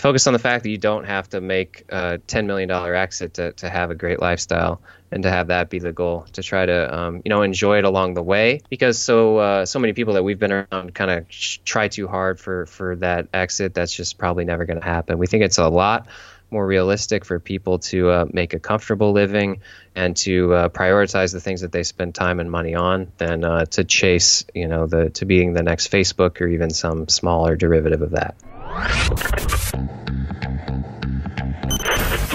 focus on the fact that you don't have to make a $10 million exit to, to have a great lifestyle and to have that be the goal to try to um, you know enjoy it along the way. Because so uh, so many people that we've been around kind of try too hard for for that exit that's just probably never going to happen. We think it's a lot more realistic for people to uh, make a comfortable living and to uh, prioritize the things that they spend time and money on than uh, to chase you know the to being the next facebook or even some smaller derivative of that.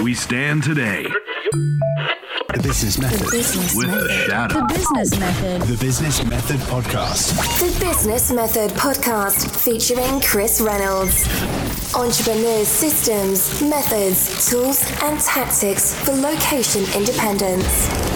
We stand today the Business Method. The business with method. Shadow. The Business Method. The Business Method Podcast. The Business Method Podcast featuring Chris Reynolds. Entrepreneurs' systems, methods, tools, and tactics for location independence.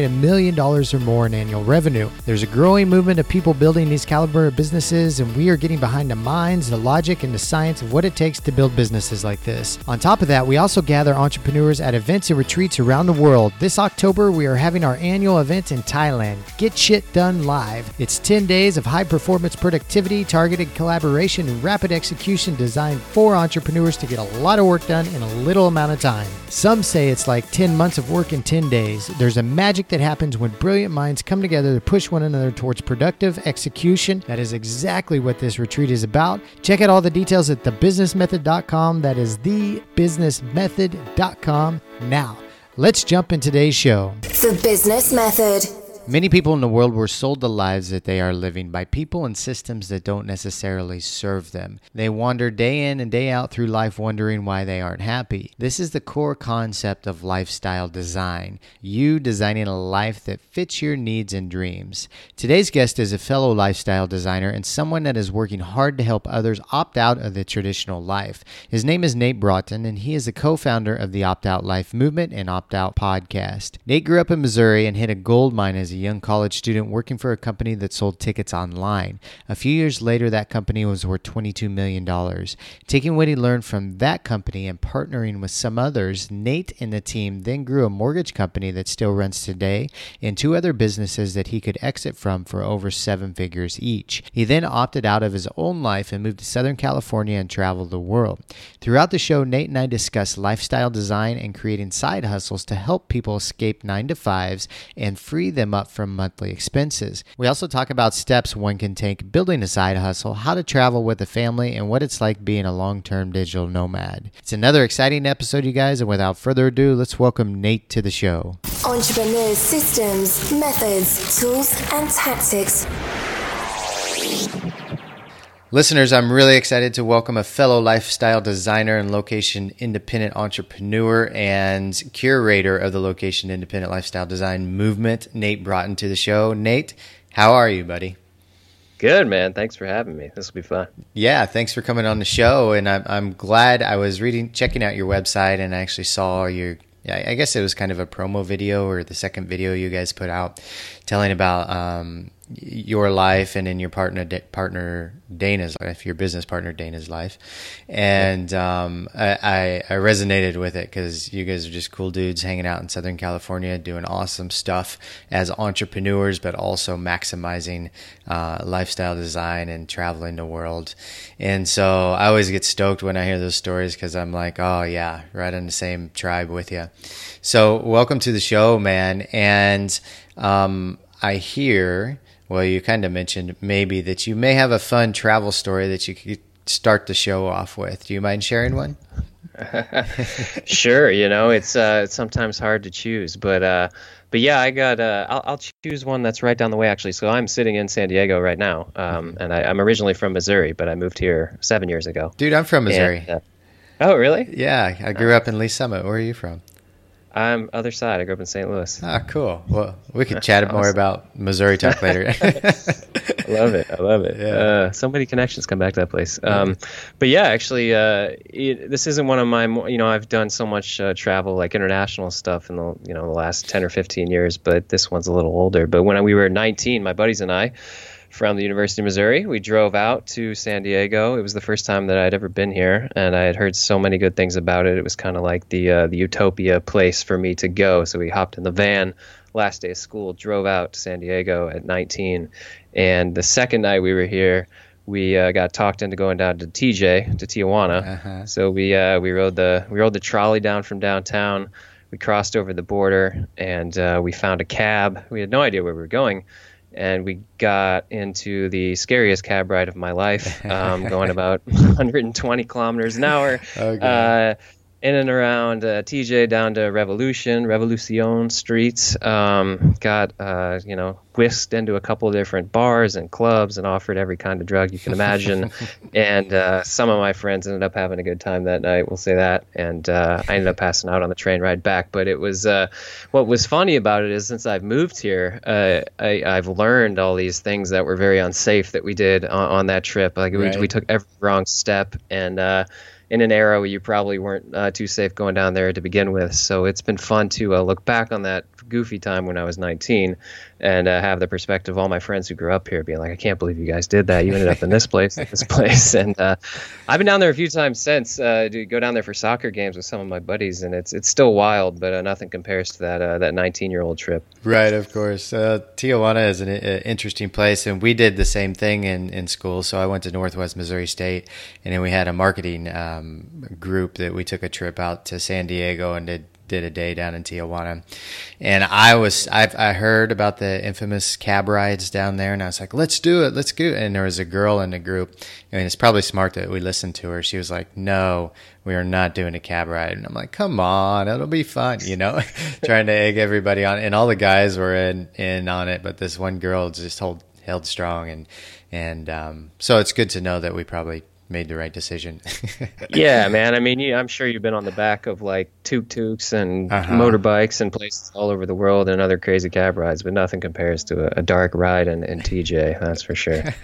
a million dollars or more in annual revenue. There's a growing movement of people building these caliber of businesses, and we are getting behind the minds, the logic, and the science of what it takes to build businesses like this. On top of that, we also gather entrepreneurs at events and retreats around the world. This October, we are having our annual event in Thailand, Get Shit Done Live. It's 10 days of high performance productivity, targeted collaboration, and rapid execution designed for entrepreneurs to get a lot of work done in a little amount of time. Some say it's like 10 months of work in 10 days. There's a magic that happens when brilliant minds come together to push one another towards productive execution. That is exactly what this retreat is about. Check out all the details at thebusinessmethod.com. That is thebusinessmethod.com. Now, let's jump in today's show. The Business Method. Many people in the world were sold the lives that they are living by people and systems that don't necessarily serve them. They wander day in and day out through life wondering why they aren't happy. This is the core concept of lifestyle design you designing a life that fits your needs and dreams. Today's guest is a fellow lifestyle designer and someone that is working hard to help others opt out of the traditional life. His name is Nate Broughton, and he is the co founder of the Opt Out Life Movement and Opt Out Podcast. Nate grew up in Missouri and hit a gold mine as a young college student working for a company that sold tickets online. A few years later, that company was worth $22 million. Taking what he learned from that company and partnering with some others, Nate and the team then grew a mortgage company that still runs today and two other businesses that he could exit from for over seven figures each. He then opted out of his own life and moved to Southern California and traveled the world. Throughout the show, Nate and I discuss lifestyle design and creating side hustles to help people escape nine to fives and free them up up from monthly expenses. We also talk about steps one can take building a side hustle, how to travel with a family, and what it's like being a long term digital nomad. It's another exciting episode, you guys, and without further ado, let's welcome Nate to the show. Entrepreneurs, systems, methods, tools, and tactics. Listeners, I'm really excited to welcome a fellow lifestyle designer and location independent entrepreneur and curator of the location independent lifestyle design movement, Nate Broughton, to the show. Nate, how are you, buddy? Good, man. Thanks for having me. This will be fun. Yeah, thanks for coming on the show. And I'm, I'm glad I was reading, checking out your website, and I actually saw your yeah, I guess it was kind of a promo video or the second video you guys put out telling about um, your life and in your partner partner Dana's life, your business partner Dana's life, and um, I, I, resonated with it because you guys are just cool dudes hanging out in Southern California, doing awesome stuff as entrepreneurs, but also maximizing uh, lifestyle design and traveling the world. And so I always get stoked when I hear those stories because I'm like, oh yeah, right in the same tribe with you. So welcome to the show, man, and um, I hear well, you kind of mentioned maybe that you may have a fun travel story that you could start the show off with. Do you mind sharing one? sure. You know, it's uh, it's sometimes hard to choose, but uh, but yeah, I got. Uh, I'll, I'll choose one that's right down the way actually. So I'm sitting in San Diego right now, um, and I, am originally from Missouri, but I moved here seven years ago. Dude, I'm from Missouri. And, uh, oh, really? Yeah, I grew up in Lee's Summit. Where are you from? I'm other side. I grew up in St. Louis. Ah, cool. Well, we could chat awesome. more about Missouri talk later. I love it. I love it. Yeah. Uh, so many connections come back to that place. Um, but yeah, actually, uh, it, this isn't one of my. You know, I've done so much uh, travel, like international stuff, in the you know the last ten or fifteen years. But this one's a little older. But when we were 19, my buddies and I, from the University of Missouri, we drove out to San Diego. It was the first time that I'd ever been here, and I had heard so many good things about it. It was kind of like the uh, the utopia place for me to go. So we hopped in the van last day of school, drove out to San Diego at 19, and the second night we were here, we uh, got talked into going down to TJ to Tijuana. Uh-huh. So we uh, we rode the we rode the trolley down from downtown. We crossed over the border and uh, we found a cab. We had no idea where we were going, and we got into the scariest cab ride of my life, um, going about 120 kilometers an hour. Okay. Uh, in and around uh, TJ down to Revolution, Revolution streets. Um, got uh, you know whisked into a couple of different bars and clubs and offered every kind of drug you can imagine. and uh, some of my friends ended up having a good time that night. We'll say that. And uh, I ended up passing out on the train ride back. But it was uh, what was funny about it is since I've moved here, uh, I, I've learned all these things that were very unsafe that we did on, on that trip. Like Right. we, we took every wrong step and. In an era where you probably weren't uh, too safe going down there to begin with. So it's been fun to uh, look back on that goofy time when I was 19 and uh, have the perspective of all my friends who grew up here being like, I can't believe you guys did that. You ended up in this place, this place. And uh, I've been down there a few times since uh, to go down there for soccer games with some of my buddies, and it's it's still wild, but uh, nothing compares to that uh, that 19 year old trip. Right, of course. Uh, Tijuana is an interesting place, and we did the same thing in, in school. So I went to Northwest Missouri State, and then we had a marketing um, group that we took a trip out to San Diego and did did a day down in Tijuana. And I was I've I heard about the infamous cab rides down there, and I was like, let's do it, let's do it. And there was a girl in the group. I mean, it's probably smart that we listened to her. She was like, no. We are not doing a cab ride, and I'm like, "Come on, it'll be fun," you know, trying to egg everybody on. And all the guys were in in on it, but this one girl just hold, held strong, and and um, so it's good to know that we probably made the right decision. yeah, man. I mean, you, I'm sure you've been on the back of like tuk tuks and Uh-huh. motorbikes and places all over the world and other crazy cab rides, but nothing compares to a, a dark ride in, in TJ. That's for sure.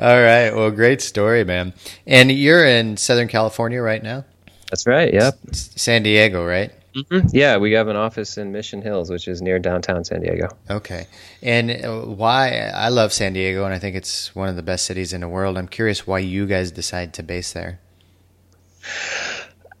all right, well, great story, man. And you're in Southern California right now, That's right. Yep. San Diego, right? Mhm. Yeah, we have an office in Mission Hills, which is near downtown San Diego. Okay. And uh, why I love San Diego, and I think it's one of the best cities in the world. I'm curious why you guys decide to base there.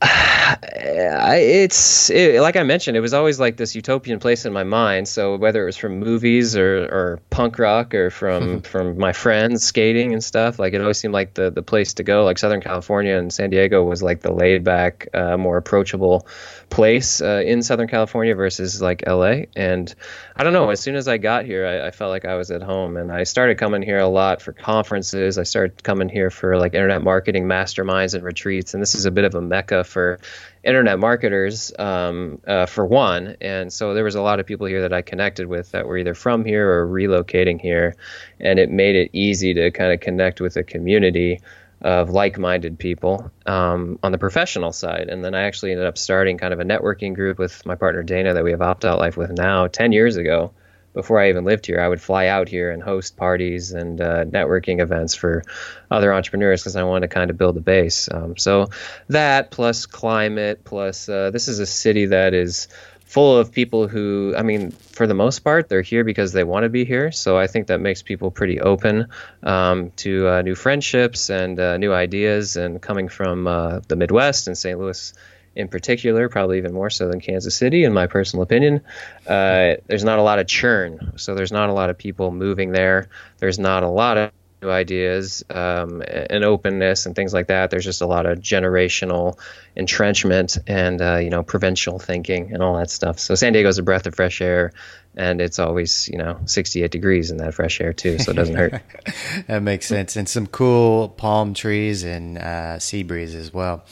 I, it's it, like I mentioned, it was always like this utopian place in my mind. So whether it was from movies or, or punk rock or from from my friends skating and stuff, like it always seemed like the the place to go. Like Southern California and San Diego was like the laid back, uh, more approachable place uh, in Southern California versus like LA. And I don't know. As soon as I got here, I, I felt like I was at home, and I started coming here a lot for conferences. I started coming here for like internet marketing masterminds and retreats, and this is a bit of a mecca for internet marketers um, uh, for one. And so there was a lot of people here that I connected with that were either from here or relocating here, and it made it easy to kind of connect with a community of like-minded people um, on the professional side. And then I actually ended up starting kind of a networking group with my partner Dana that we have Opt Out Life with now 10 years ago. Before I even lived here, I would fly out here and host parties and uh, networking events for other entrepreneurs because I wanted to kind of build a base. Um, so that plus climate plus uh, this is a city that is full of people who, I mean, for the most part, they're here because they want to be here. So I think that makes people pretty open um, to uh, new friendships and uh, new ideas. And coming from uh, the Midwest and St. Louis in particular, probably even more so than Kansas City, in my personal opinion, uh, there's not a lot of churn. So there's not a lot of people moving there. There's not a lot of new ideas um, and openness and things like that. There's just a lot of generational entrenchment and uh, you know provincial thinking and all that stuff. So San Diego's a breath of fresh air, and it's always you know 68 degrees in that fresh air too, so it doesn't hurt. that makes sense. And some cool palm trees and uh, sea breeze as well.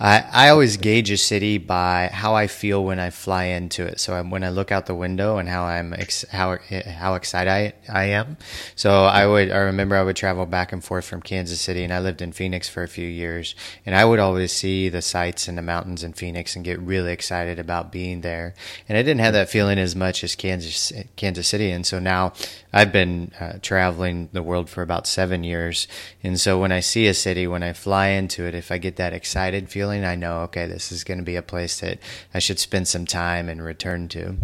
I, I always gauge a city by how I feel when I fly into it. So I, when I look out the window and how I'm ex- how how excited I, I am. So I would I remember I would travel back and forth from Kansas City, and I lived in Phoenix for a few years, and I would always see the sights and the mountains in Phoenix and get really excited about being there. And I didn't have that feeling as much as Kansas. Kansas Kansas City, and so now I've been uh, traveling the world for about seven years, and so when I see a city, when I fly into it, if I get that excited feeling, I know okay, this is going to be a place that I should spend some time and return to.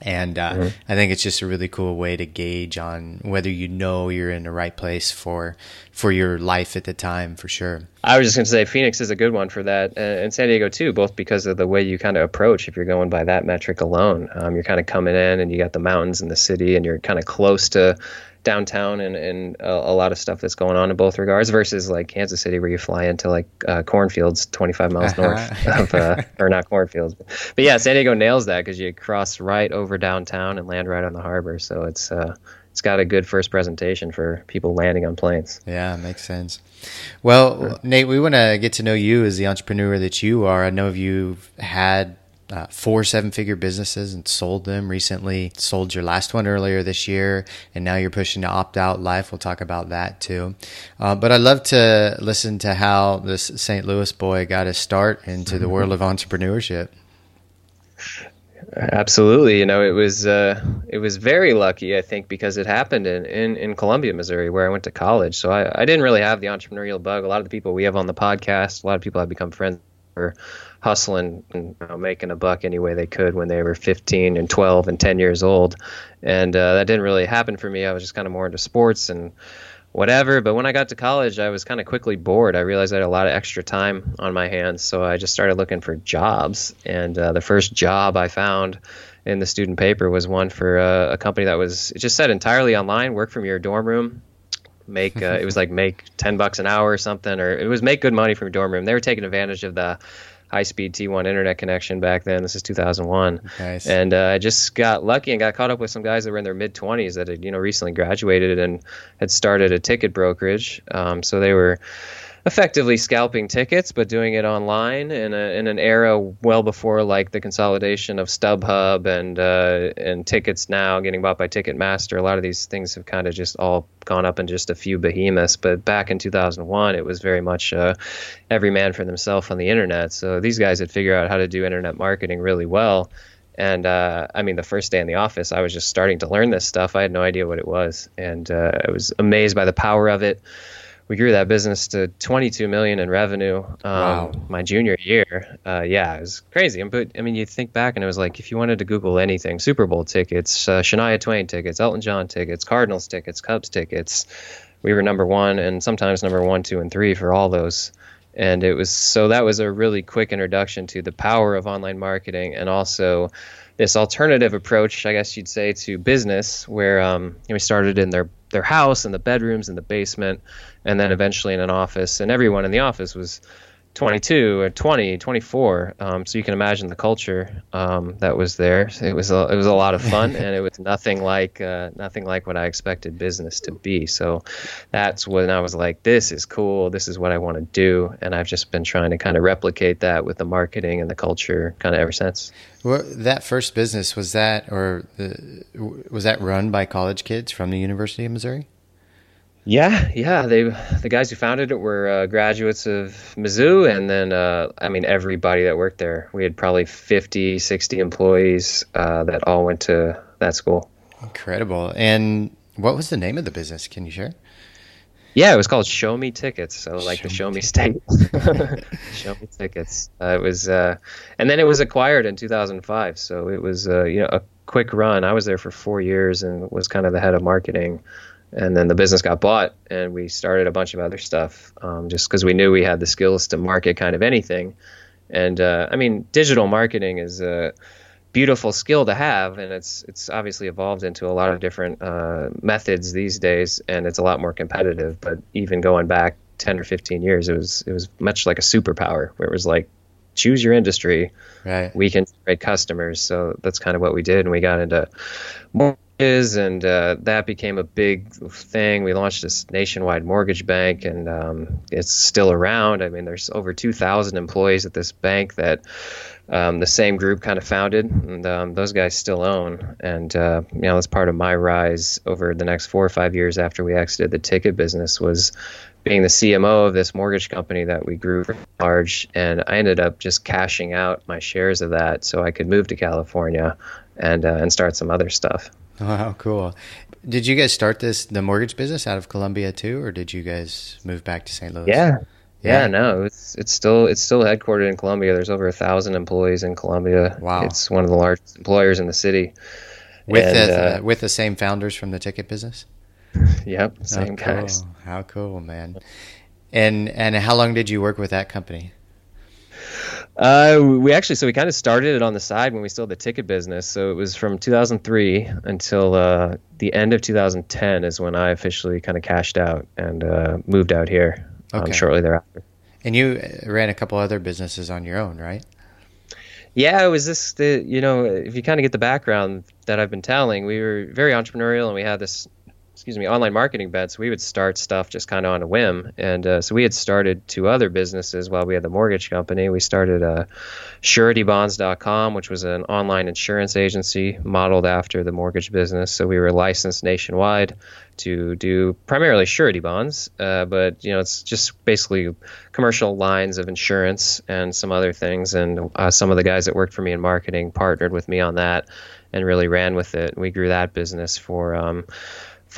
And uh, mm-hmm. I think it's just a really cool way to gauge on whether you know you're in the right place for for your life at the time, for sure. I was just going to say Phoenix is a good one for that, and San Diego too, both because of the way you kind of approach. If you're going by that metric alone, um, you're kind of coming in and you got the mountains and the city, and you're kind of close to downtown and, and a, a, lot of stuff that's going on in both regards versus like Kansas City where you fly into like uh, cornfields 25 miles north of uh, or not cornfields but, but, yeah San Diego nails that because you cross right over downtown and land right on the harbor. So it's uh, it's got a good first presentation for people landing on planes. Yeah makes sense. Well sure. Nate we want to get to know you as the entrepreneur that you are. I know you've had uh, four seven figure businesses and sold them recently. Sold your last one earlier this year, and now you're pushing to opt out life. We'll talk about that too. Uh, but I'd love to listen to how this St. Louis boy got his start into the world of entrepreneurship. Absolutely, you know it was uh, it was very lucky, I think, because it happened in, in, in Columbia, Missouri, where I went to college. So I, I didn't really have the entrepreneurial bug. A lot of the people we have on the podcast, a lot of people I've become friends with hustling and you know, making a buck any way they could when they were 15 and 12 and 10 years old. And uh, that didn't really happen for me. I was just kind of more into sports and whatever. But when I got to college, I was kind of quickly bored. I realized I had a lot of extra time on my hands. So I just started looking for jobs. And uh, the first job I found in the student paper was one for uh, a company that was, just said entirely online, work from your dorm room make uh, it was like make 10 bucks an hour or something or it was make good money from your dorm room they were taking advantage of the high speed T1 internet connection back then. This is 2001. Nice. And uh, I just got lucky and got caught up with some guys that were in their mid 20s that had, you know, recently graduated and had started a ticket brokerage. Um, so they were effectively scalping tickets, but doing it online in, a, in an era well before like the consolidation of StubHub and uh, and tickets now getting bought by Ticketmaster. A lot of these things have kind of just all gone up in just a few behemoths. But back in 2001, it was very much uh, every man for themselves on the internet. So these guys had figured out how to do internet marketing really well. And uh, I mean, the first day in the office, I was just starting to learn this stuff. I had no idea what it was, and uh, I was amazed by the power of it we grew that business to 22 million in revenue um, wow. my junior year. Uh, yeah, it was crazy. But I mean, you think back and it was like if you wanted to Google anything, Super Bowl tickets, uh, Shania Twain tickets, Elton John tickets, Cardinals tickets, Cubs tickets, we were number one and sometimes number one, two, and three for all those. And it was so that was a really quick introduction to the power of online marketing and also this alternative approach, I guess you'd say, to business, where um, we started in their their house and the bedrooms and the basement and then eventually in an office and everyone in the office was 22 or 20 24 um, so you can imagine the culture um, that was there. It was a, it was a lot of fun and it was nothing like uh, nothing like what I expected business to be. So that's when I was like this is cool. This is what I want to do. And I've just been trying to kind of replicate that with the marketing and the culture kind of ever since. Well, that first business was that or the, was that run by college kids from the University of Missouri yeah, yeah. They the guys who founded it were uh, graduates of Mizzou, and then uh, I mean everybody that worked there. We had probably 50, 60 employees uh, that all went to that school. Incredible. And what was the name of the business? Can you share? Yeah, it was called Show Me Tickets. So like show the Show Me State, Show Me Tickets. Uh, it was, uh, and then it was acquired in 2005. So it was, uh, you know, a quick run. I was there for four years and was kind of the head of marketing and then the business got bought and we started a bunch of other stuff um, just because we knew we had the skills to market kind of anything. And uh, i mean digital marketing is a beautiful skill to have and it's it's obviously evolved into a lot of different uh, methods these days and it's a lot more competitive. But even going back 10 or 15 years it was it was much like a superpower where it was like choose your industry. Right. We can generate customers. So that's kind of what we did and we got into more is, and uh, that became a big thing. We launched this nationwide mortgage bank, and um, it's still around. I mean, there's over 2,000 employees at this bank that um, the same group kind of founded, and um, those guys still own. And uh, you know, that's part of my rise over the next four or five years after we exited the ticket business was being the CMO of this mortgage company that we grew large, and I ended up just cashing out my shares of that so I could move to California and uh, and start some other stuff. Wow, cool. Did you guys start this the mortgage business out of Columbia too, or did you guys move back to St. Louis? Yeah. Yeah. Yeah, no, it's it's still it's still headquartered in Columbia. There's over a thousand employees in Columbia. Wow. it's one of the largest employers in the city. with And, the uh, with the same founders from the ticket business. Yep, same oh, cool. guys. How cool, man! And and how long did you work with that company? Uh, we actually, so we kind of started it on the side when we still had the ticket business. So it was from 2003 until uh, the end of 2010 is when I officially kind of cashed out and uh, moved out here um, Okay. shortly thereafter. And you uh, ran a couple other businesses on your own, right? Yeah, it was this, the, you know, if you kind of get the background that I've been telling, we were very entrepreneurial and we had this, excuse me, online marketing bets. We would start stuff just kind of on a whim. And uh, so we had started two other businesses while we had the mortgage company. We started uh, suretybonds.com, which was an online insurance agency modeled after the mortgage business. So we were licensed nationwide to do primarily surety bonds, uh, but you know it's just basically commercial lines of insurance and some other things. And uh, some of the guys that worked for me in marketing partnered with me on that and really ran with it. We grew that business for. Um,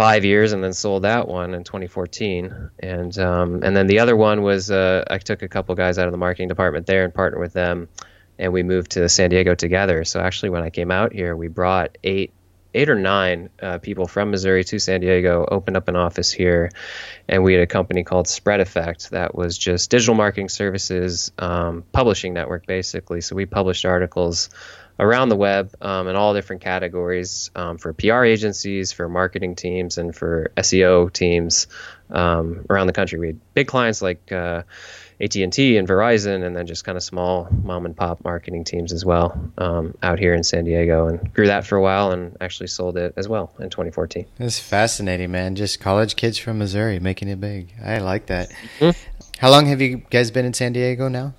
five years and then sold that one in 2014 and um, and then the other one was uh, I took a couple guys out of the marketing department there and partnered with them and we moved to San Diego together. So actually when I came out here we brought eight eight or nine uh, people from Missouri to San Diego opened up an office here and we had a company called Spread Effect that was just digital marketing services um, publishing network basically. So we published articles around the web um, in all different categories um, for PR agencies, for marketing teams, and for SEO teams um, around the country. We had big clients like uh, AT&T and Verizon, and then just kind of small mom and pop marketing teams as well um, out here in San Diego, and grew that for a while, and actually sold it as well in 2014. That's fascinating, man. Just college kids from Missouri making it big. I like that. Mhm. How long have you guys been in San Diego now?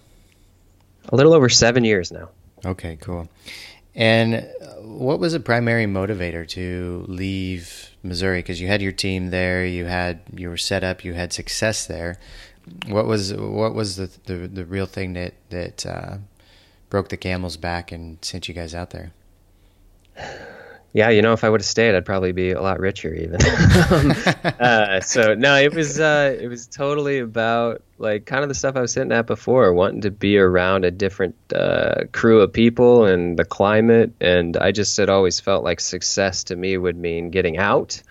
A little over seven years now. Okay, cool. And uh, what was the primary motivator to leave Missouri? Because you had your team there, you had you were set up, you had success there. What was what was the the, the real thing that that uh, broke the camel's back and sent you guys out there? Yeah, you know, if I would have stayed, I'd probably be a lot richer even. um, uh, so no, it was uh, it was totally about like kind of the stuff I was sitting at before, wanting to be around a different uh, crew of people and the climate, and I just had always felt like success to me would mean getting out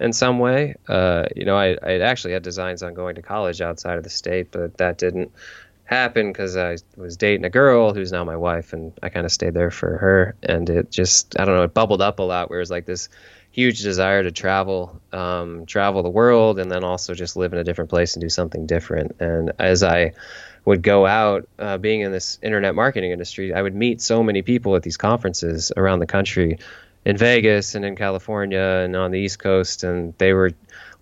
in some way. Uh, you know, I I actually had designs on going to college outside of the state, but that didn't happen because I was dating a girl who's now my wife, and I kind of stayed there for her. And it just, I don't know, it bubbled up a lot where it was like this huge desire to travel, um, travel the world, and then also just live in a different place and do something different. And as I would go out, uh, being in this internet marketing industry, I would meet so many people at these conferences around the country, in Vegas and in California and on the East Coast, and they were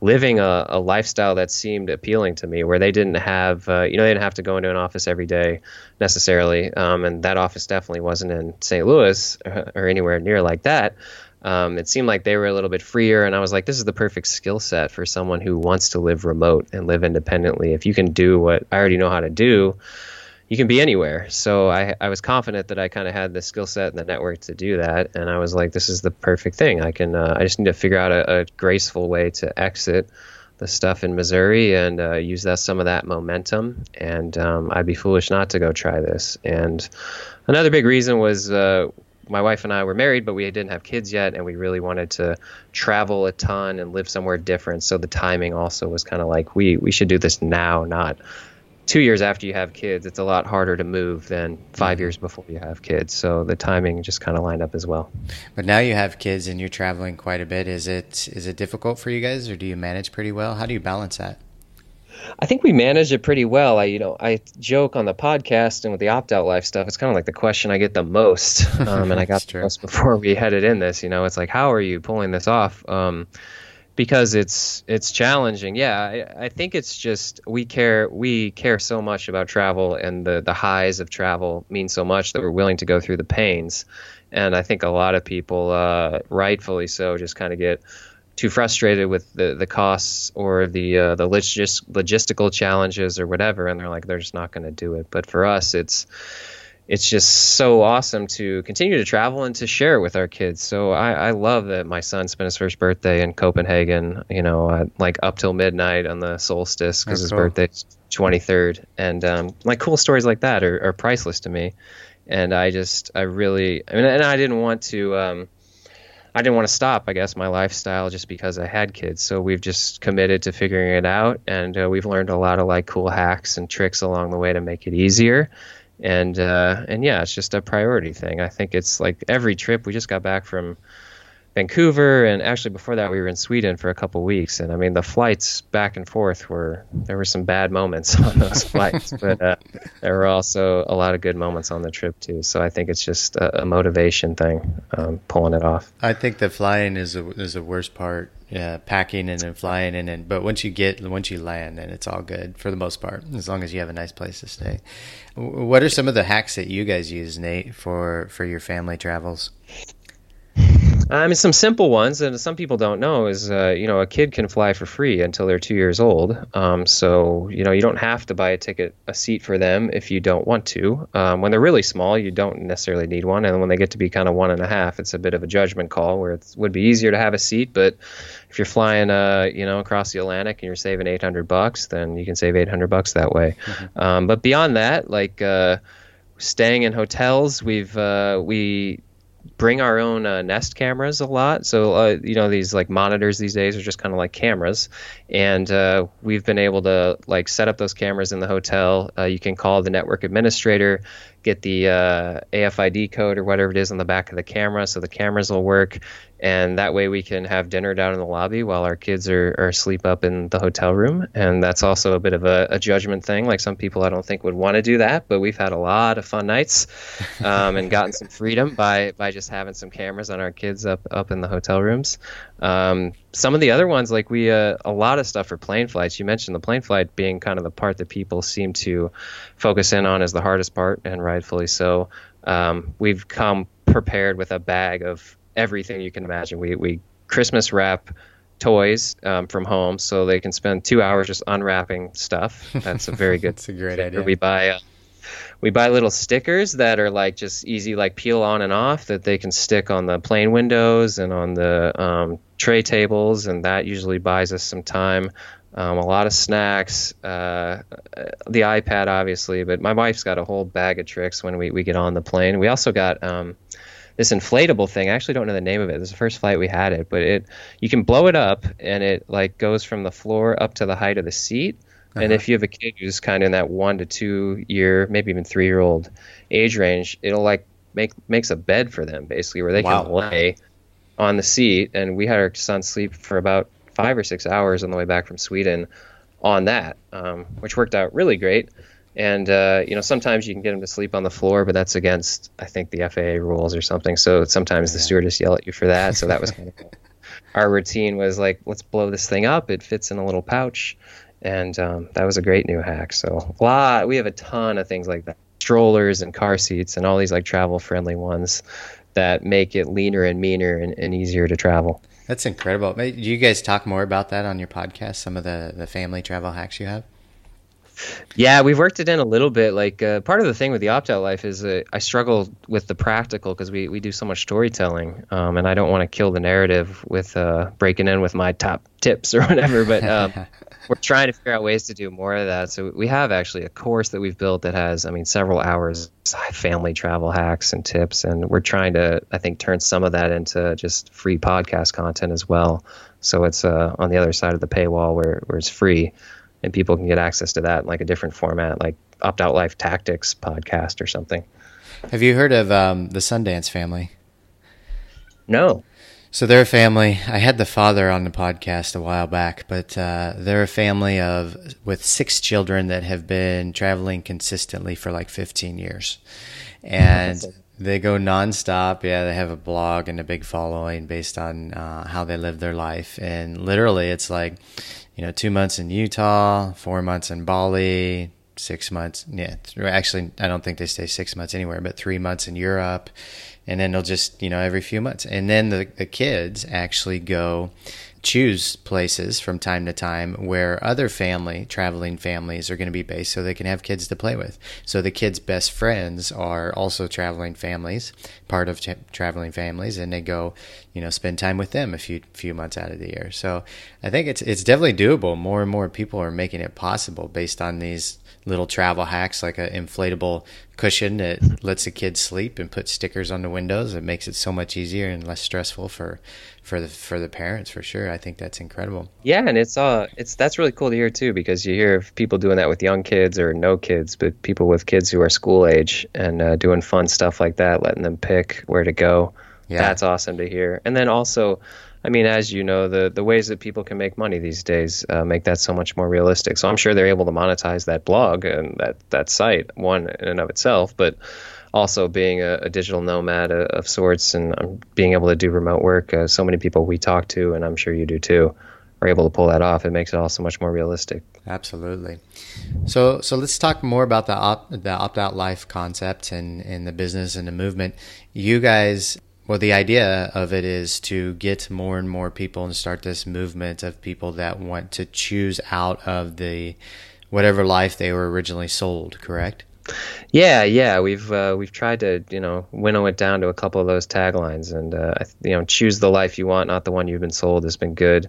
living a, a lifestyle that seemed appealing to me, where they didn't have, uh, you know, they didn't have to go into an office every day necessarily, um, and that office definitely wasn't in St. Louis or, or anywhere near like that. Um, it seemed like they were a little bit freer, and I was like, this is the perfect skill set for someone who wants to live remote and live independently. If you can do what I already know how to do, you can be anywhere. So I, I was confident that I kind of had the skill set and the network to do that. And I was like, this is the perfect thing. I can, uh, I just need to figure out a, a graceful way to exit the stuff in Missouri and uh, use that some of that momentum. And um, I'd be foolish not to go try this. And another big reason was uh, my wife and I were married, but we didn't have kids yet, and we really wanted to travel a ton and live somewhere different. So the timing also was kind of like we we should do this now, not two years after you have kids. It's a lot harder to move than 5 years before you have kids. So the timing just kind of lined up as well. But now you have kids and you're traveling quite a bit. Is it is it difficult for you guys, or do you manage pretty well? How do you balance that? I think we manage it pretty well. I, you know, I joke on the podcast and with the opt out life stuff. It's kind of like the question I get the most, um, and I got most before we headed in this. You know, it's like, how are you pulling this off? Um, because it's it's challenging. Yeah, I, I think it's just we care we care so much about travel, and the the highs of travel mean so much that we're willing to go through the pains. And I think a lot of people, uh, rightfully so, just kind of get too frustrated with the, the costs or the uh, the logis- logistical challenges or whatever, and they're like they're just not going to do it. But for us, it's it's just so awesome to continue to travel and to share with our kids. So I, I love that my son spent his first birthday in Copenhagen, you know, uh, like up till midnight on the solstice because his cool. birthday's 23rd. And um, like cool stories like that are, are priceless to me. And I just, I really, I mean, and I didn't want to, um, I didn't want to stop, I guess, my lifestyle just because I had kids. So we've just committed to figuring it out. And uh, we've learned a lot of like cool hacks and tricks along the way to make it easier and uh, and yeah, it's just a priority thing. I think it's like every trip. We just got back from Vancouver, and actually before that, we were in Sweden for a couple weeks. And I mean, the flights back and forth were there were some bad moments on those flights, but uh, there were also a lot of good moments on the trip too. So I think it's just a, a motivation thing, um, pulling it off. I think the flying is a, is the worst part. Yeah, packing and then flying and then, but once you get once you land, then it's all good for the most part, as long as you have a nice place to stay. What are some of the hacks that you guys use, Nate, for for your family travels? I mean, some simple ones, and some people don't know is, uh, you know, a kid can fly for free until they're two years old. Um, so, you know, you don't have to buy a ticket, a seat for them if you don't want to. Um, when they're really small, you don't necessarily need one, and when they get to be kind of one and a half, it's a bit of a judgment call where it would be easier to have a seat. But if you're flying, uh, you know, across the Atlantic and you're saving 800 bucks, then you can save 800 bucks that way. Um, but beyond that, like uh, staying in hotels, we've uh, we bring our own uh, Nest cameras a lot. So uh, you know these like monitors these days are just kind of like cameras, and uh, we've been able to like set up those cameras in the hotel. Uh, you can call the network administrator, get the uh, AFID code or whatever it is on the back of the camera, so the cameras will work. And that way we can have dinner down in the lobby while our kids are, are asleep up in the hotel room. And that's also a bit of a, a judgment thing. Like some people I don't think would want to do that, but we've had a lot of fun nights um, and gotten some freedom by, by just having some cameras on our kids up, up in the hotel rooms. Um, some of the other ones, like we, uh, a lot of stuff for plane flights. You mentioned the plane flight being kind of the part that people seem to focus in on as the hardest part, and rightfully so. Um, we've come prepared with a bag of everything you can imagine. We we Christmas wrap toys um, from home so they can spend two hours just unwrapping stuff. That's a very good. That's a great idea. We buy. Uh, we buy little stickers that are like just easy like peel on and off that they can stick on the plane windows and on the um, tray tables and that usually buys us some time. Um, a lot of snacks uh, the ipad obviously but my wife's got a whole bag of tricks when we, we get on the plane. We also got um, this inflatable thing. I actually don't know the name of it. This is the first flight we had it but it you can blow it up and it like goes from the floor up to the height of the seat. And if you have a kid who's kind of in that one to two year, maybe even three year old age range, it'll like make makes a bed for them basically where they Wow. can lay on the seat. And we had our son sleep for about five or six hours on the way back from Sweden on that, um, which worked out really great. And uh, you know, sometimes you can get them to sleep on the floor, but that's against I think the FAA rules or something. So sometimes the stewardess yell at you for that. So that was kind of our routine was like, let's blow this thing up. It fits in a little pouch, and um, that was a great new hack. So a lot, we have a ton of things like that, strollers and car seats and all these like travel friendly ones that make it leaner and meaner and, and easier to travel. That's incredible. Do you guys talk more about that on your podcast? Some of the the family travel hacks you have. Yeah, we've worked it in a little bit. Like uh, part of the thing with the opt out life is uh, I struggle with the practical because we, we do so much storytelling, um, and I don't want to kill the narrative with uh, breaking in with my top tips or whatever. But um, we're trying to figure out ways to do more of that. So we have actually a course that we've built that has, I mean, several hours of family travel hacks and tips, and we're trying to, I think, turn some of that into just free podcast content as well. So it's uh, on the other side of the paywall where, where it's free and people can get access to that in like a different format, like Opt Out Life Tactics podcast or something. Have you heard of um, the Sundance family? No. So they're a family. I had the father on the podcast a while back, but uh, they're a family of with six children that have been traveling consistently for like 15 years, and they go nonstop. Yeah, they have a blog and a big following based on uh, how they live their life, and literally, it's like you know, two months in Utah, four months in Bali, six months. Yeah, actually, I don't think they stay six months anywhere, but three months in Europe, and then they'll just you know every few months, and then the the kids actually go choose places from time to time where other family traveling families are going to be based so they can have kids to play with. So the kids best friends are also traveling families part of tra- traveling families and they go you know spend time with them a few few months out of the year. So i think it's it's definitely doable. More and more people are making it possible based on these little travel hacks like an inflatable cushion that lets the kids sleep and put stickers on the windows. It makes it so much easier and less stressful for for the for the parents for sure. I think that's incredible. Yeah and it's uh it's that's really cool to hear too because you hear of people doing that with young kids or no kids but people with kids who are school age and uh, doing fun stuff like that letting them pick where to go. Yeah. that's awesome to hear. And then also I mean, as you know, the the ways that people can make money these days uh, make that so much more realistic. So I'm sure they're able to monetize that blog and that that site one in and of itself, but also being a, a digital nomad of, of sorts and um, being able to do remote work. Uh, so many people we talk to, and I'm sure you do too, are able to pull that off. It makes it all so much more realistic. Absolutely. So so let's talk more about the op, the opt out life concept and and the business and the movement. You guys well, the idea of it is to get more and more people and start this movement of people that want to choose out of the whatever life they were originally sold. Correct? Yeah, yeah, we've uh, we've tried to you know winnow it down to a couple of those taglines, and uh, you know choose the life you want, not the one you've been sold, has been good.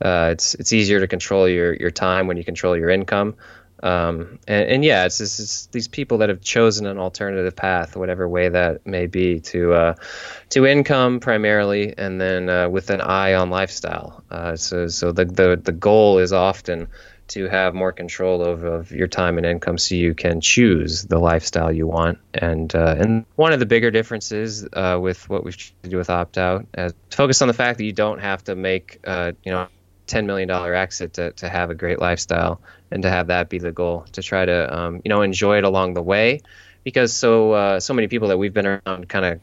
Uh, it's it's easier to control your your time when you control your income. Um, and, and, yeah, it's, it's, these people that have chosen an alternative path, whatever way that may be, to uh, to income primarily, and then uh, with an eye on lifestyle. Uh, so so the, the the goal is often to have more control of, of your time and income, so you can choose the lifestyle you want. And uh, and one of the bigger differences uh, with what we've to do with opt out is focus on the fact that you don't have to make uh, you know. $10 million exit to, to have a great lifestyle and to have that be the goal to try to um, you know enjoy it along the way. Because so uh, so many people that we've been around kind of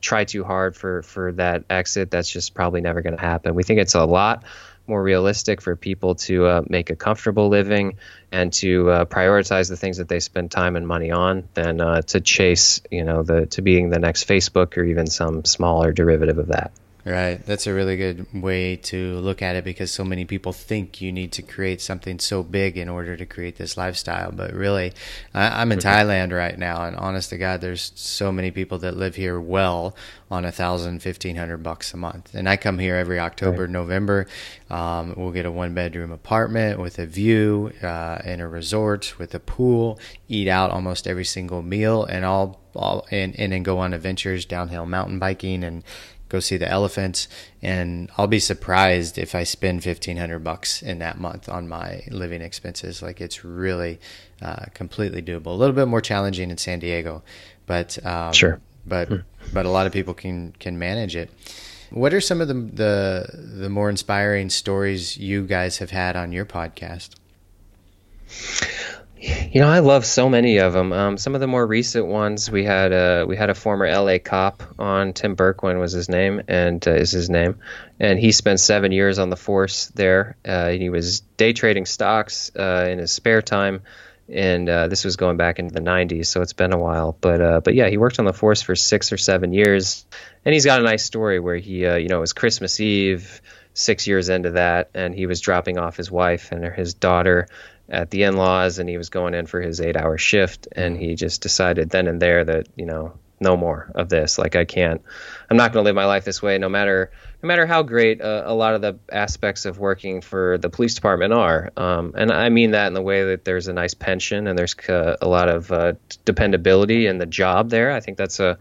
try too hard for for that exit that's just probably never going to happen. We think it's a lot more realistic for people to uh, make a comfortable living and to uh, prioritize the things that they spend time and money on than uh, to chase you know the to being the next facebook or even some smaller derivative of that Right. That's a really good way to look at it because so many people think you need to create something so big in order to create this lifestyle. But really, I, am in Thailand right now, and honest to God, there's so many people that live here well on a thousand, fifteen hundred bucks a month. And I come here every October, right. November. Um, we'll get a one bedroom apartment with a view uh, in a resort with a pool, eat out almost every single meal, and all, all and, and then go on adventures, downhill mountain biking and go see the elephants, and I'll be surprised if I spend fifteen hundred bucks in that month on my living expenses. Like it's really uh, completely doable. A little bit more challenging in San Diego, but um, sure, but hmm. but a lot of people can can manage it. What are some of the, the the more inspiring stories you guys have had on your podcast? You know, I love so many of them. Um, some of the more recent ones, we had a we had a former LA cop on. Tim Bourquin was his name, and uh, is his name, and he spent seven years on the force there. Uh, he was day trading stocks uh, in his spare time, and uh, this was going back into the 90s, so it's been a while. But uh, but yeah, he worked on the force for six or seven years, and he's got a nice story where he uh, you know it was Christmas Eve six years into that, and he was dropping off his wife and his daughter at the in-laws and he was going in for his eight hour shift and he just decided then and there that you know no more of this. Like i can't i'm not going to live my life this way no matter no matter how great uh, a lot of the aspects of working for the police department are. Um, and i mean that in the way that there's a nice pension and there's uh, a lot of uh, dependability in the job there. I think that's a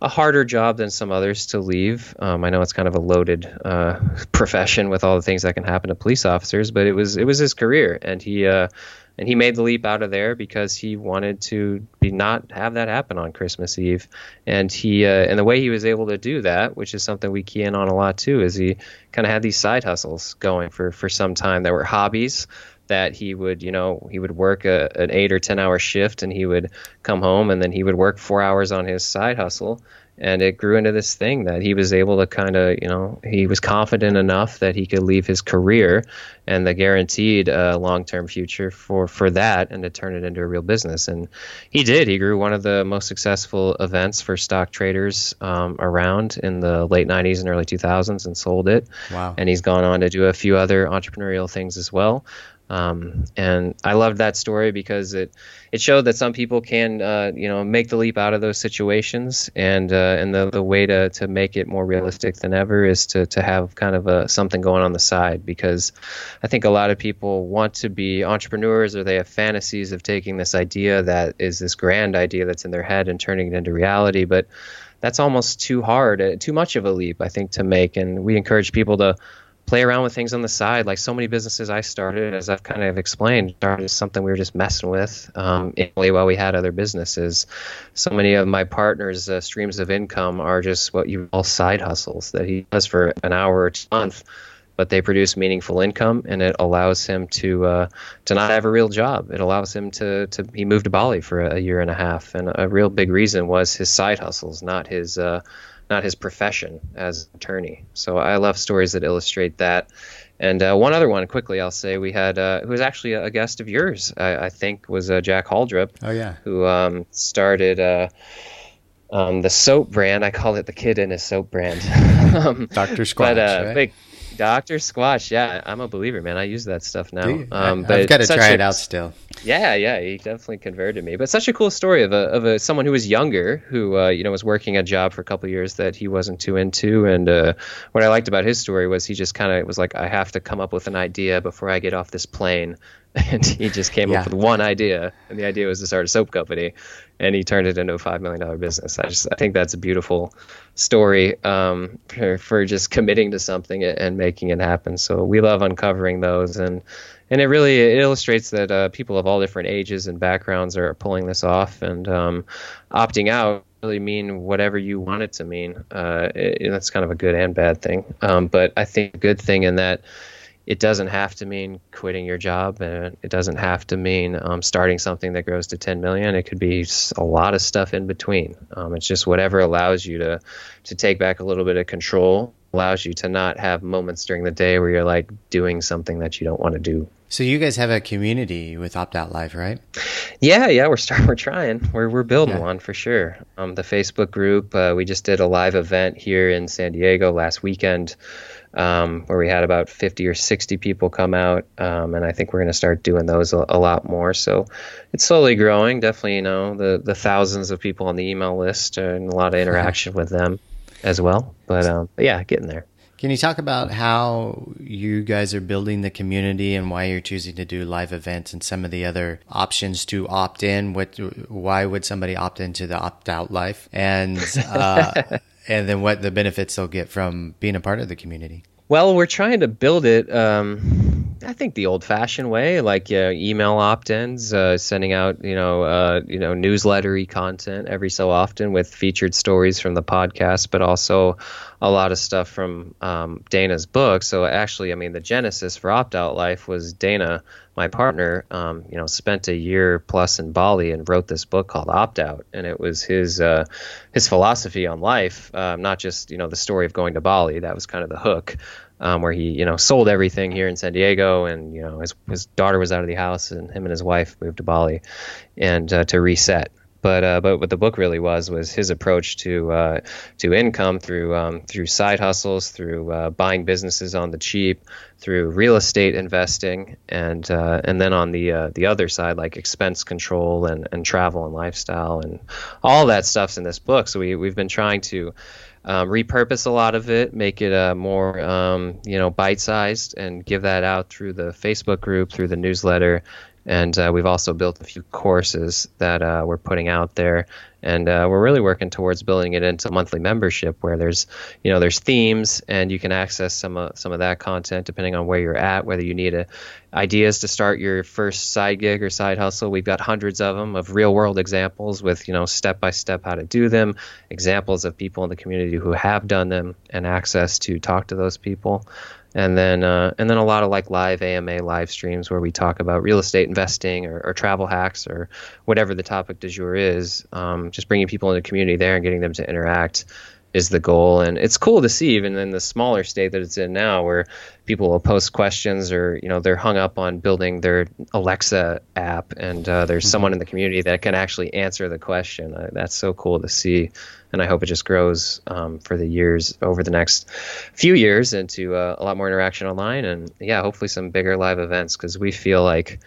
a harder job than some others to leave. Um, I know it's kind of a loaded uh, profession with all the things that can happen to police officers, but it was it was his career, and he uh, and he made the leap out of there because he wanted to be not have that happen on Christmas Eve, and he uh, and the way he was able to do that, which is something we key in on a lot too, is he kind of had these side hustles going for for some time that were hobbies that he would, you know, he would work a, an eight or ten hour shift and he would come home and then he would work four hours on his side hustle. And it grew into this thing that he was able to kind of you know he was confident enough that he could leave his career and the guaranteed uh, long-term future for for that and to turn it into a real business. And he did. He grew one of the most successful events for stock traders um, around in the late 90s and early 2000s and sold it. Wow. and he's gone on to do a few other entrepreneurial things as well um, and I loved that story because it it showed that some people can uh, you know make the leap out of those situations. And uh, and the, the way to, to make it more realistic than ever is to, to have kind of a something going on the side. Because I think a lot of people want to be entrepreneurs or they have fantasies of taking this idea that is this grand idea that's in their head and turning it into reality. But that's almost too hard uh, too much of a leap I think to make. And we encourage people to play around with things on the side. Like so many businesses I started, as I've kind of explained, started as something we were just messing with um, while we had other businesses. So many of my partners' uh, streams of income are just what you call side hustles that he does for an hour or a month. But they produce meaningful income, and it allows him to uh, to not have a real job. It allows him to to he moved to Bali for a year and a half, and a real big reason was his side hustles, not his uh, not his profession as an attorney. So I love stories that illustrate that. And uh, one other one, quickly, I'll say we had uh, who was actually a guest of yours, I, I think, was uh, Jack Haldrup, Oh yeah. who um, started uh, um, the soap brand. I call it the kid in his soap brand. um, Dr. Squatch. but uh, right? big Doctor Squatch, yeah, I'm a believer, man. I use that stuff now. Um, I, but I've got to try a- it out still. yeah, yeah, he definitely converted me. But such a cool story of a of a someone who was younger, who uh, you know was working a job for a couple of years that he wasn't too into. And uh, what I liked about his story was he just kind of was like, I have to come up with an idea before I get off this plane. And he just came Yeah. up with one idea, and the idea was to start a soap company, and he turned it into a five million dollar business. I just I think that's a beautiful story um, for, for just committing to something and making it happen. So we love uncovering those, and and it really it illustrates that uh, people of all different ages and backgrounds are pulling this off, and um, opting out really mean whatever you want it to mean. Uh, it, that's kind of a good and bad thing. Um, but I think a good thing in that it doesn't have to mean quitting your job and it doesn't have to mean um, starting something that grows to 10 million it could be a lot of stuff in between um, it's just whatever allows you to to take back a little bit of control allows you to not have moments during the day where you're like doing something that you don't want to do So you guys have a community with Opt Out Life, right? Yeah, yeah, we're start, we're trying. We're we're building Yeah. one for sure. Um, the Facebook group. Uh, we just did a live event here in San Diego last weekend, um, where we had about 50 or 60 people come out, um, and I think we're going to start doing those a, a lot more. So it's slowly growing. Definitely, you know, the the thousands of people on the email list and a lot of interaction with them as well. But, um, but yeah, getting there. Can you talk about how you guys are building the community and why you're choosing to do live events and some of the other options to opt in? What, why would somebody opt into the opt out life, and uh, and then what the benefits they'll get from being a part of the community? Well, we're trying to build it. Um, I think the old-fashioned way, like uh, email opt-ins, uh, sending out you know uh, you know newslettery content every so often with featured stories from the podcast, but also a lot of stuff from um, Dana's book. So actually, I mean, the genesis for Opt Out Life was Dana, my partner. Um, you know, spent a year plus in Bali and wrote this book called Opt Out, and it was his uh, his philosophy on life, um, not just you know the story of going to Bali. That was kind of the hook. Um, where he, you know, sold everything here in San Diego, and you know, his his daughter was out of the house, and him and his wife moved to Bali, and uh, to reset. But uh, but what the book really was was his approach to uh, to income through um, through side hustles, through uh, buying businesses on the cheap, through real estate investing, and uh, and then on the uh, the other side like expense control and, and travel and lifestyle and all that stuff's in this book. So we we've been trying to um, repurpose a lot of it, make it uh, more um, you know bite sized, and give that out through the Facebook group, through the newsletter, and uh, we've also built a few courses that uh, we're putting out there, and uh, we're really working towards building it into monthly membership where there's you know there's themes, and you can access some of some of that content depending on where you're at, whether you need a, ideas to start your first side gig or side hustle. We've got hundreds of them of real world examples with you know step by step how to do them, examples of people in the community who have done them, and access to talk to those people. And then uh, and then a lot of like live AMA live streams where we talk about real estate investing or, or travel hacks or whatever the topic du jour is. Um, just bringing people in the community there and getting them to interact is the goal. And it's cool to see even in the smaller state that it's in now, where people will post questions or you know they're hung up on building their Alexa app, and uh, there's mm-hmm. someone in the community that can actually answer the question. Uh, that's so cool to see, and I hope it just grows um, for the years over the next few years into uh, a lot more interaction online, and yeah, hopefully some bigger live events because we feel like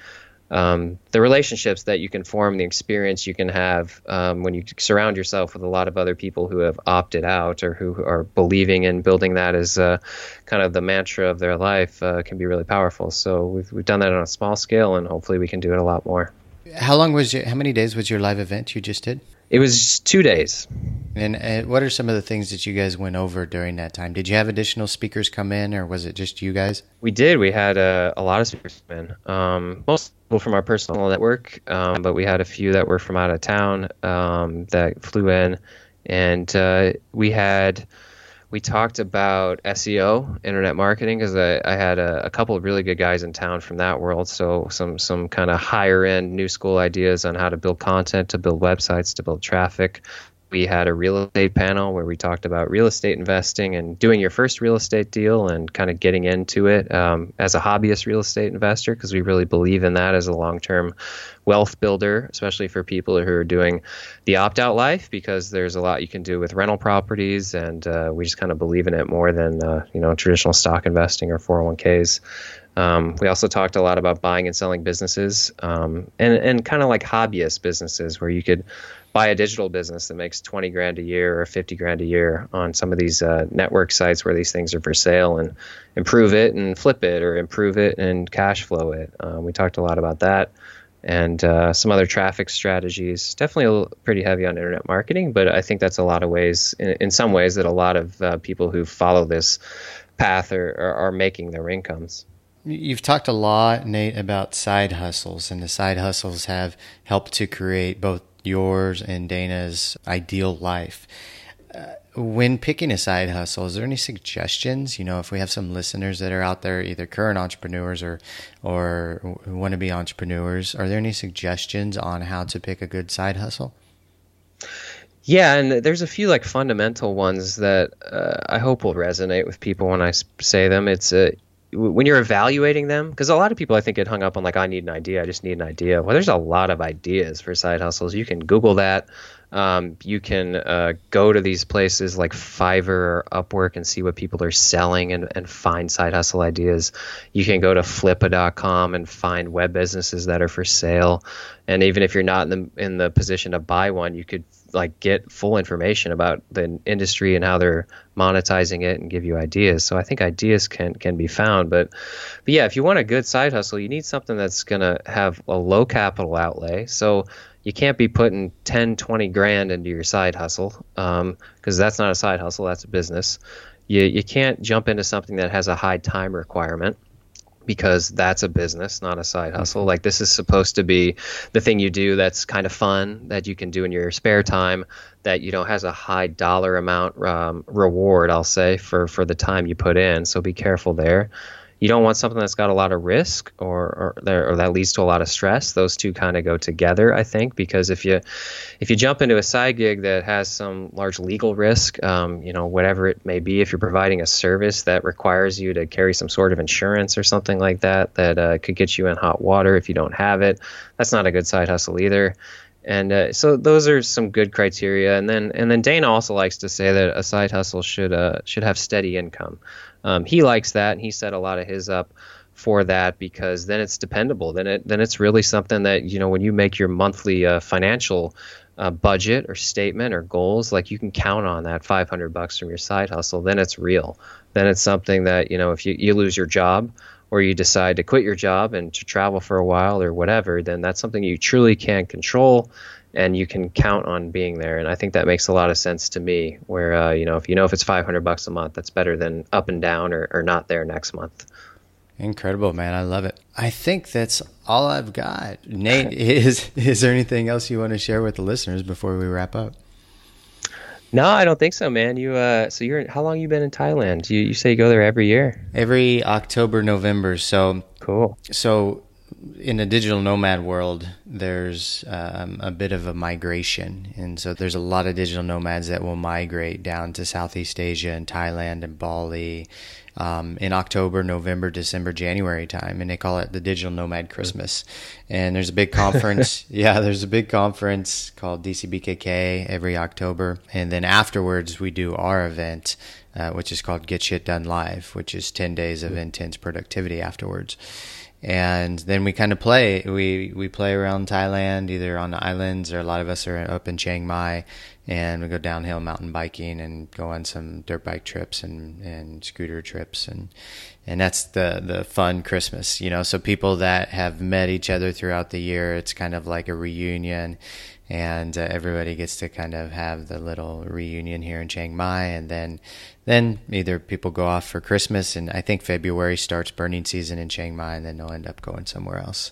um, the relationships that you can form, the experience you can have um, when you surround yourself with a lot of other people who have opted out or who are believing in building that as uh, kind of the mantra of their life uh, can be really powerful. So we've, we've done that on a small scale, and hopefully we can do it a lot more. How long was your, how many days was your live event you just did? It was two days. And uh, what are some of the things that you guys went over during that time? Did you have additional speakers come in, or was it just you guys? We did. We had a, uh, a lot of speakers come in. Um, most people from our personal network, um, but we had a few that were from out of town um, that flew in, and uh, we had we talked about SEO, internet marketing, because I, I, had a, a, couple of really good guys in town from that world. So some some kind of higher end new school ideas on how to build content, to build websites, to build traffic we had a real estate panel where we talked about real estate investing and doing your first real estate deal and kind of getting into it um, as a hobbyist real estate investor because we really believe in that as a long term wealth builder, especially for people who are doing the opt out life because there's a lot you can do with rental properties and uh, we just kind of believe in it more than uh, you know traditional stock investing or 401ks. Um, we also talked a lot about buying and selling businesses um, and, and kind of like hobbyist businesses where you could buy a digital business that makes 20 grand a year or 50 grand a year on some of these uh, network sites where these things are for sale and improve it and flip it or improve it and cash flow it. Um, we talked a lot about that and uh, some other traffic strategies. Definitely pretty heavy on internet marketing, but I think that's a lot of ways, in, in some ways, that a lot of uh, people who follow this path are, are, are making their incomes. You've talked a lot, Nate, about side hustles, and the side hustles have helped to create both yours and Dana's ideal life. Uh, when picking a side hustle, is there any suggestions? You know, if we have some listeners that are out there, either current entrepreneurs or or want to be entrepreneurs, are there any suggestions on how to pick a good side hustle? Yeah, and there's a few like fundamental ones that uh, I hope will resonate with people when I say them. It's a uh, when you're evaluating them, because a lot of people I think get hung up on like I need an idea, I just need an idea. Well, there's a lot of ideas for side hustles. You can Google that. Um, you can uh, go to these places like Fiverr or Upwork and see what people are selling and, and find side hustle ideas. You can go to flippa.com and find web businesses that are for sale. And even if you're not in the in the position to buy one, you could like get full information about the industry and how they're monetizing it and give you ideas. So I think ideas can can be found, but but yeah, if you want a good side hustle, you need something that's going to have a low capital outlay. So you can't be putting 10, 20 grand into your side hustle because um, that's not a side hustle, that's a business. You, you can't jump into something that has a high time requirement because that's a business, not a side hustle. Mm-hmm. Like this is supposed to be the thing you do that's kind of fun that you can do in your spare time that you know has a high dollar amount um, reward. I'll say for for the time you put in. So be careful there you don't want something that's got a lot of risk or or, or that leads to a lot of stress. Those two kind of go together, I think, because if you if you jump into a side gig that has some large legal risk, um, you know, whatever it may be, if you're providing a service that requires you to carry some sort of insurance or something like that, that uh, could get you in hot water if you don't have it, that's not a good side hustle either. And uh, so those are some good criteria. And then and then Dana also likes to say that a side hustle should uh, should have steady income um, he likes that, and he set a lot of his up for that because then it's dependable. Then it then it's really something that you know when you make your monthly uh, financial uh, budget or statement or goals, like you can count on that 500 bucks from your side hustle. Then it's real. Then it's something that you know if you, you lose your job or you decide to quit your job and to travel for a while or whatever, then that's something you truly can't control and you can count on being there. And I think that makes a lot of sense to me. Where uh, you know, if you know if it's 500 bucks a month, that's better than up and down or, or not there next month. Incredible, man! I love it. I think that's all I've got. Nate, is is there anything else you want to share with the listeners before we wrap up? No, I don't think so, man. You uh, so you're how long you been in Thailand? You you say you go there every year? Every October, November. So Cool. so in a digital nomad world, there's um, a bit of a migration, and so there's a lot of digital nomads that will migrate down to Southeast Asia and Thailand and Bali um, in October, November, December, January time, and they call it the Digital Nomad Christmas. And there's a big conference. yeah, there's a big conference called DCBKK every October, and then afterwards we do our event. Uh, which is called Get Shit Done Live, which is 10 days of intense productivity afterwards and then we kind of play. We we play around Thailand, either on the islands or a lot of us are up in Chiang Mai, and we go downhill mountain biking and go on some dirt bike trips and, and scooter trips and and that's the the fun Christmas, you know. So people that have met each other throughout the year, it's kind of like a reunion, and uh, everybody gets to kind of have the little reunion here in Chiang Mai, and then then either people go off for Christmas, and I think February starts burning season in Chiang Mai, and then they'll end up going somewhere else.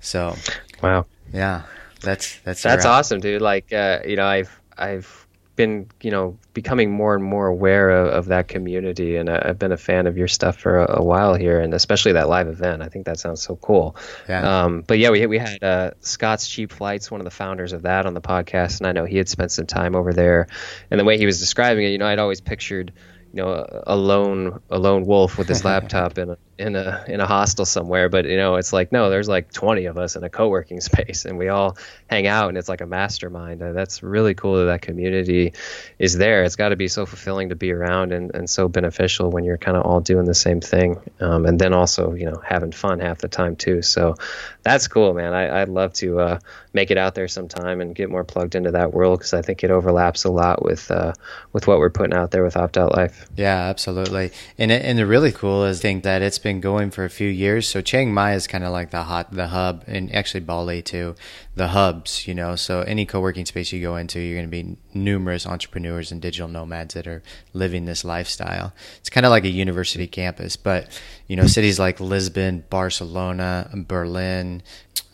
So, Wow. yeah, that's that's That's awesome, dude. Like, uh, you know, I've I've been, you know, becoming more and more aware of, of that community, and I, I've been a fan of your stuff for a, a while here, and especially that live event. I think that sounds so cool. Yeah. Um, but yeah, we we had uh, Scott's Cheap Flights, one of the founders of that, on the podcast, and I know he had spent some time over there, and the way he was describing it, you know, I'd always pictured. You know, a, a lone a lone wolf with his laptop in a in a in a hostel somewhere, but you know, it's like no, there's like 20 of us in a co-working space, and we all hang out, and it's like a mastermind. Uh, that's really cool that that community is there. It's got to be so fulfilling to be around, and, and so beneficial when you're kind of all doing the same thing, um, and then also you know having fun half the time too. So that's cool, man. I, I'd love to uh, make it out there sometime and get more plugged into that world because I think it overlaps a lot with uh, with what we're putting out there with Opt Out Life. Yeah, absolutely. And and the really cool is think that it's been going for a few years. So Chiang Mai is kind of like the hot the hub, and actually Bali too, the hubs. You know, so any co-working space you go into, you're going to be numerous entrepreneurs and digital nomads that are living this lifestyle. It's kind of like a university campus, but you know, cities like Lisbon, Barcelona, Berlin,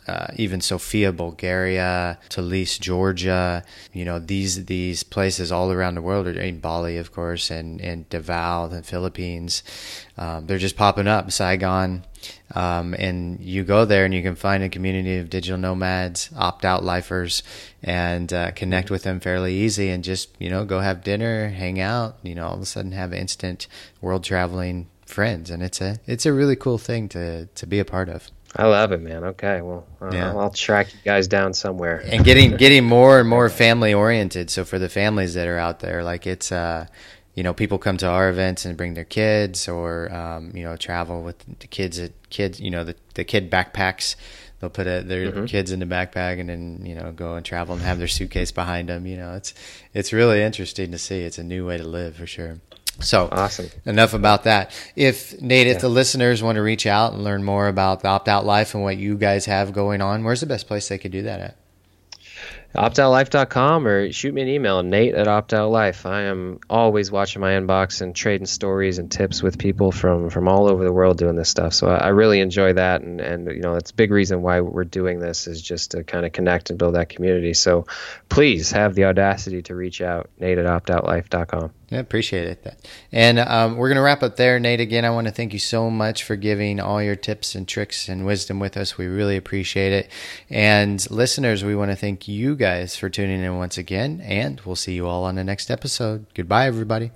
uh, even Sofia, Bulgaria, Tbilisi, Georgia. You know these these places all around the world, in Bali, of course, and and Davao, the Philippines. Um, they're just popping up. Saigon, um, and you go there and you can find a community of digital nomads, opt out lifers, and uh, connect with them fairly easy, and just you know go have dinner, hang out. You know, all of a sudden have instant world traveling friends, and it's a it's a really cool thing to to be a part of. I love it, man. Okay, well, uh, Yeah. I'll, I'll track you guys down somewhere. and getting getting more and more family oriented. So for the families that are out there, like it's uh, you know, people come to our events and bring their kids, or um, you know, travel with the kids. At kids, you know, the the kid backpacks. They'll put a, their kids in the backpack and then you know go and travel and have their suitcase behind them. You know, it's it's really interesting to see. It's a new way to live for sure. So Awesome. enough about that. If Nate, if the listeners want to reach out and learn more about the opt out life and what you guys have going on, where's the best place they could do that at? optoutlife.com or shoot me an email nate at optoutlife i am always watching my inbox and trading stories and tips with people from from all over the world doing this stuff so i, I really enjoy that and and you know that's a big reason why we're doing this is just to kind of connect and build that community so please have the audacity to reach out nate at optoutlife.com Yeah, appreciate it. And um, we're going to wrap up there. Nate, again, I want to thank you so much for giving all your tips and tricks and wisdom with us. We really appreciate it. And listeners, we want to thank you guys for tuning in once again. And we'll see you all on the next episode. Goodbye, everybody.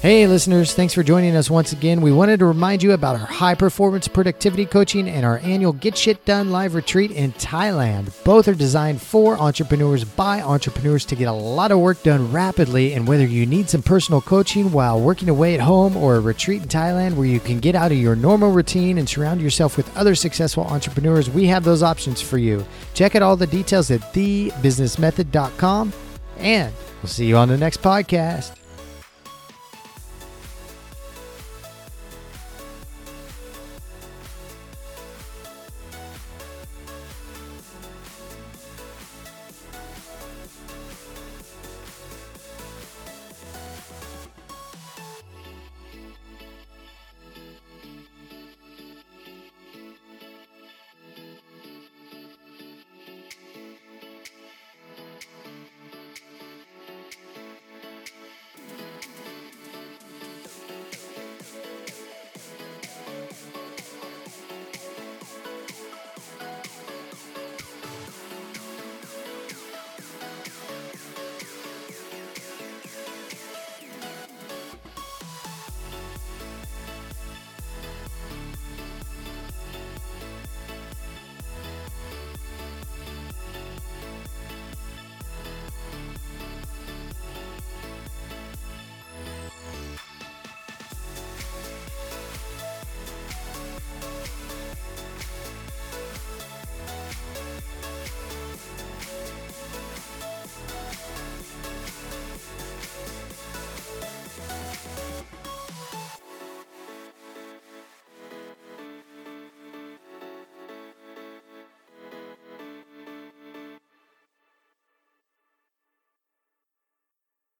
Hey, listeners, thanks for joining us once again. We wanted to remind you about our high performance productivity coaching and our annual Get Shit Done live retreat in Thailand. Both are designed for entrepreneurs by entrepreneurs to get a lot of work done rapidly. And whether you need some personal coaching while working away at home or a retreat in Thailand where you can get out of your normal routine and surround yourself with other successful entrepreneurs, we have those options for you. Check out all the details at thebusinessmethod.com. And we'll see you on the next podcast.